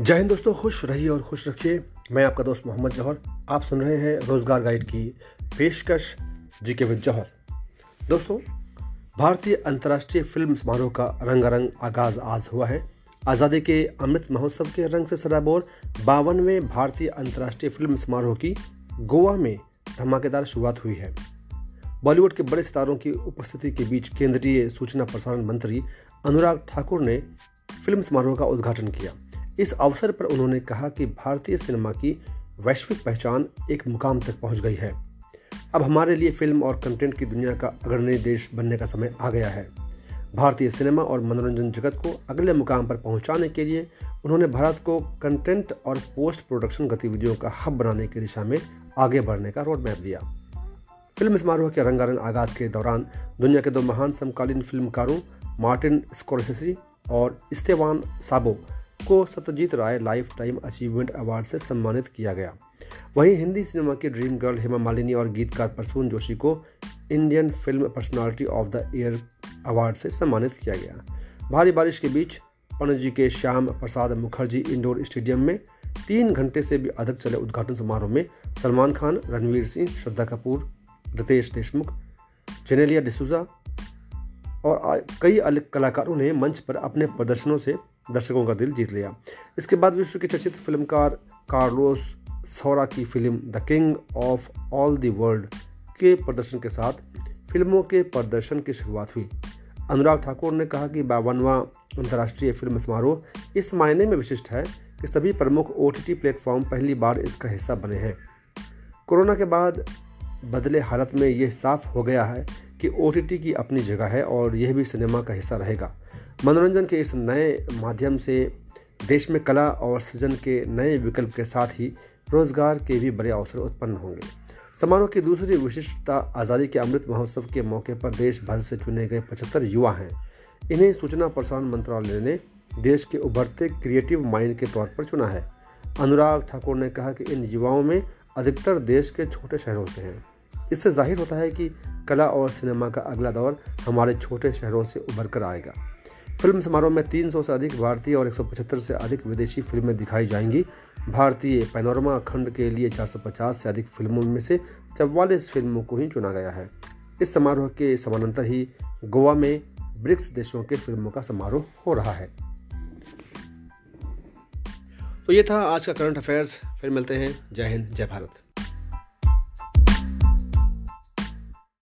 जय हिंद दोस्तों, खुश रहिए और खुश रखिए। मैं आपका दोस्त मोहम्मद जौहर। आप सुन रहे हैं रोज़गार गाइड की पेशकश जी के विद जौहर। दोस्तों, भारतीय अंतर्राष्ट्रीय फ़िल्म समारोह का रंगारंग आगाज़ आज हुआ है। आज़ादी के अमृत महोत्सव के रंग से सराबोर बावनवें भारतीय अंतर्राष्ट्रीय फ़िल्म समारोह की गोवा में धमाकेदार शुरुआत हुई है। बॉलीवुड के बड़े सितारों की उपस्थिति के बीच केंद्रीय सूचना प्रसारण मंत्री अनुराग ठाकुर ने फ़िल्म समारोह का उद्घाटन किया। इस अवसर पर उन्होंने कहा कि भारतीय सिनेमा की वैश्विक पहचान एक मुकाम तक पहुँच गई है। अब हमारे लिए फ़िल्म और कंटेंट की दुनिया का अग्रणी देश बनने का समय आ गया है। भारतीय सिनेमा और मनोरंजन जगत को अगले मुकाम पर पहुँचाने के लिए उन्होंने भारत को कंटेंट और पोस्ट प्रोडक्शन गतिविधियों का हब बनाने की दिशा में आगे बढ़ने का रोड मैप दिया। फ़िल्म समारोह के रंगारंग आगाज़ के दौरान दुनिया के दो महान समकालीन फिल्मकारों मार्टिन स्कोरसेसी और इस्तेवान साबो को Satyajit Ray lifetime achievement award से सम्मानित किया गया। वहीं हिंदी सिनेमा की ड्रीम गर्ल हेमा मालिनी और गीतकार प्रसून जोशी को Indian film personality of the year award से सम्मानित किया गया। भारी बारिश के बीच पणजी के श्याम प्रसाद मुखर्जी इंडोर स्टेडियम में तीन घंटे से भी अधिक चले उद्घाटन समारोह में सलमान खान, रणवीर सिंह, श्रद्धा कपूर, रितेश देशमुख, जेनेलिया डिसूजा और कई अलग कलाकारों ने मंच पर अपने प्रदर्शनों से दर्शकों का दिल जीत लिया। इसके बाद विश्व के चर्चित फिल्मकार कार्लोस सोरा की film the king of all the world के प्रदर्शन के साथ फ़िल्मों के प्रदर्शन की शुरुआत हुई। अनुराग ठाकुर ने कहा कि बावनवा अंतर्राष्ट्रीय फ़िल्म समारोह इस मायने में विशिष्ट है कि सभी प्रमुख ओ टी प्लेटफॉर्म पहली बार इसका हिस्सा बने हैं। कोरोना के बाद बदले हालत में यह साफ़ हो गया है कि ओ की अपनी जगह है और यह भी सिनेमा का हिस्सा रहेगा। मनोरंजन के इस नए माध्यम से देश में कला और सृजन के नए विकल्प के साथ ही रोज़गार के भी बड़े अवसर उत्पन्न होंगे। समारोह की दूसरी विशिष्टता आज़ादी के अमृत महोत्सव के मौके पर देश भर से चुने गए पचहत्तर युवा हैं। इन्हें सूचना प्रसारण मंत्रालय ने देश के उभरते क्रिएटिव माइंड के तौर पर चुना है। अनुराग ठाकुर ने कहा कि इन युवाओं में अधिकतर देश के छोटे शहरों से हैं। इससे ज़ाहिर होता है कि कला और सिनेमा का अगला दौर हमारे छोटे शहरों से उभर कर आएगा। फ़िल्म समारोह में 300 से अधिक भारतीय और 175 से अधिक विदेशी फ़िल्में दिखाई जाएँगी। भारतीय पैनोरमा खंड के लिए 450 से अधिक फ़िल्मों में से चवालीस फ़िल्मों को ही चुना गया है। इस समारोह के समानांतर ही गोवा में ब्रिक्स देशों के फ़िल्मों का समारोह हो रहा है। तो ये था आज का करंट अफेयर्स। फिर मिलते हैं। जय हिंद, जय भारत।